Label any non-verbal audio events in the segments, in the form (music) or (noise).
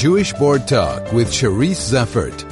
Jewish Board Talk with Charisse Zeffertt.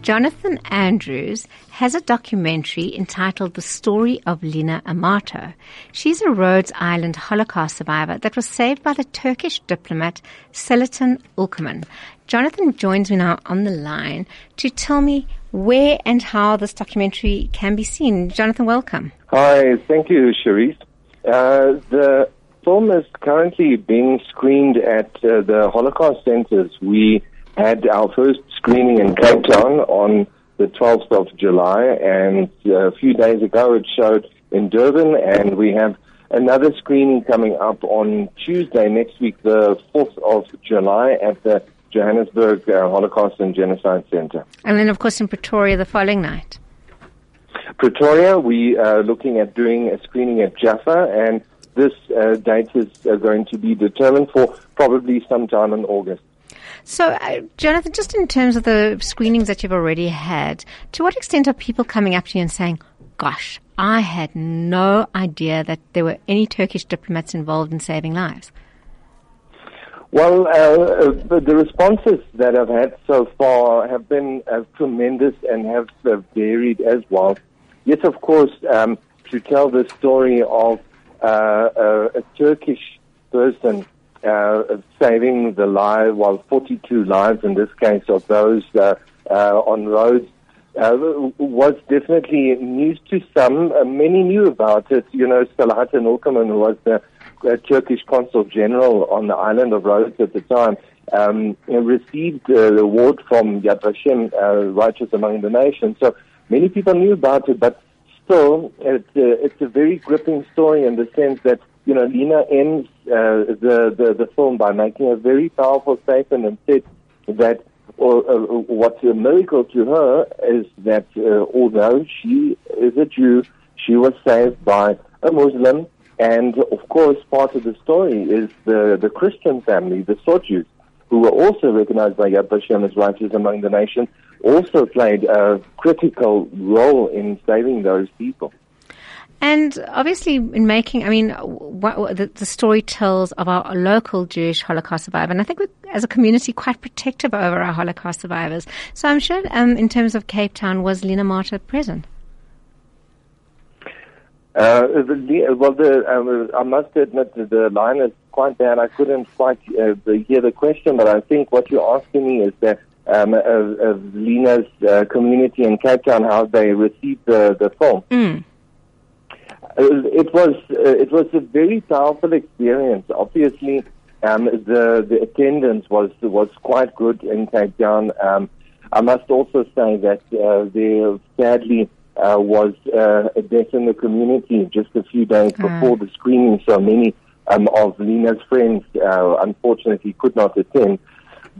Jonathan Andrews has a documentary entitled The Story of Lina Amato. She's a Rhodes Island Holocaust survivor that was saved by the Turkish diplomat Selahattin Ülkümen. Jonathan joins me now on the line to tell me where and how this documentary can be seen. Jonathan, welcome. Hi, thank you, Charisse. Uh, the film is currently being screened at uh, the Holocaust centers. We had our first screening in Cape Town on the 12th of July, and uh, a few days ago it showed in Durban, and we have another screening coming up on Tuesday next week, the 4th of July, at the Johannesburg uh, Holocaust and Genocide Center. And then, of course, in Pretoria the following night. Pretoria, we are looking at doing a screening at Jaffa, and this uh, date is uh, going to be determined for probably sometime in August. So, uh, Jonathan, just in terms of the screenings that you've already had, to what extent are people coming up to you and saying, gosh, I had no idea that there were any Turkish diplomats involved in saving lives? Well, uh, uh the responses that I've had so far have been uh, tremendous and have uh, varied as well. Yes, of course, um, to tell the story of a, a Turkish person uh, saving the lives, well, 42 lives in this case of those uh, uh, on Rhodes, uh, was definitely news to some. Uh, many knew about it. You know, Selahattin Ülkümen, who was the uh, Turkish consul general on the island of Rhodes at the time, um, received uh, the award from Yad Vashem, uh, Righteous Among the Nations. So many people knew about it, but still, it's a, it's a very gripping story in the sense that you know, Lina ends uh, the, the, the film by making a very powerful statement and said that or, uh, what's a miracle to her is that uh, although she is a Jew, she was saved by a Muslim, and of course, part of the story is the, the Christian family, the Sojus, who were also recognized by Yad Vashem as righteous among the nations, also played a critical role in saving those people. And obviously, in making, I mean, what, what the, the, story tells of our local Jewish Holocaust survivor, and I think we, as a community, quite protective over our Holocaust survivors. So I'm sure, um, in terms of Cape Town, was Lina Amato present? Uh, the, well, the, um, I must admit that the line is quite bad. I couldn't quite uh, hear the question, but I think what you're asking me is that um, of, of Lina's uh, community in Cape Town, how they received the, the film. Mm. It was uh, it was a very powerful experience. Obviously, um, the the attendance was was quite good in Cape Town. Um, I must also say that uh, there sadly uh, was uh, a death in the community just a few days mm. before the screening. So many um, of Lina's friends uh, unfortunately could not attend.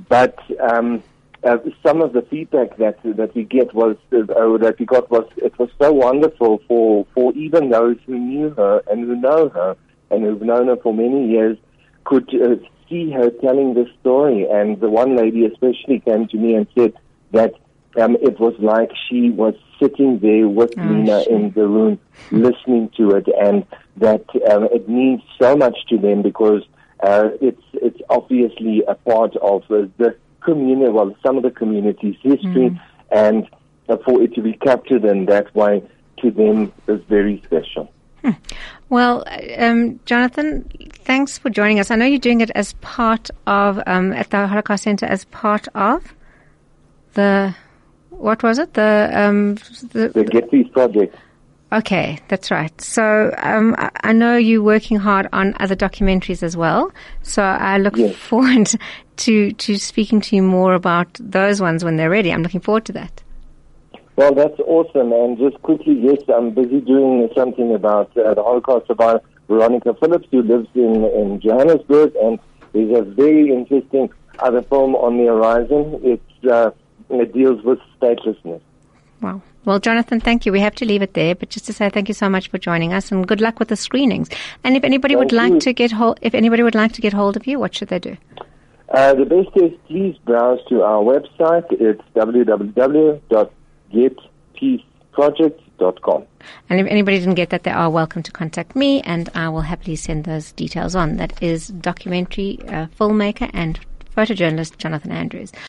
But um, uh, some of the feedback that that we get was uh, that we got was it was so wonderful for for even those who knew her and who know her and who've known her for many years could uh, see her telling this story. And the one lady especially came to me and said that um, it was like she was sitting there with oh, Lina in the room, listening to it, and that um, it means so much to them because uh, it's it's obviously a part of uh, the community, well, some of the community's history, mm. and for it to be captured in that way to them is very special. Hmm. Well, um, Jonathan, thanks for joining us. I know you're doing it as part of um, at the Holocaust Center as part of the what was it the um, the, the Get Peace project. Okay, that's right. So um, I know you're working hard on other documentaries as well. So I look yes. forward (laughs) to to speaking to you more about those ones when they're ready. I'm looking forward to that. Well, that's awesome. And just quickly, yes, I'm busy doing something about uh, the Holocaust survivor Veronica Phillips, who lives in in Johannesburg, and there's a very interesting other film on the horizon. It's uh, it deals with statelessness. Wow. Well, Jonathan, thank you. We have to leave it there, but just to say thank you so much for joining us and good luck with the screenings. And if anybody thank would like to get hold, if anybody would like to get hold of you, what should they do? Uh, the best is please browse to our website. It's www.getpeaceproject.com com. And if anybody didn't get that, they are welcome to contact me, and I will happily send those details on. That is documentary uh, filmmaker and photojournalist Jonathan Andrews.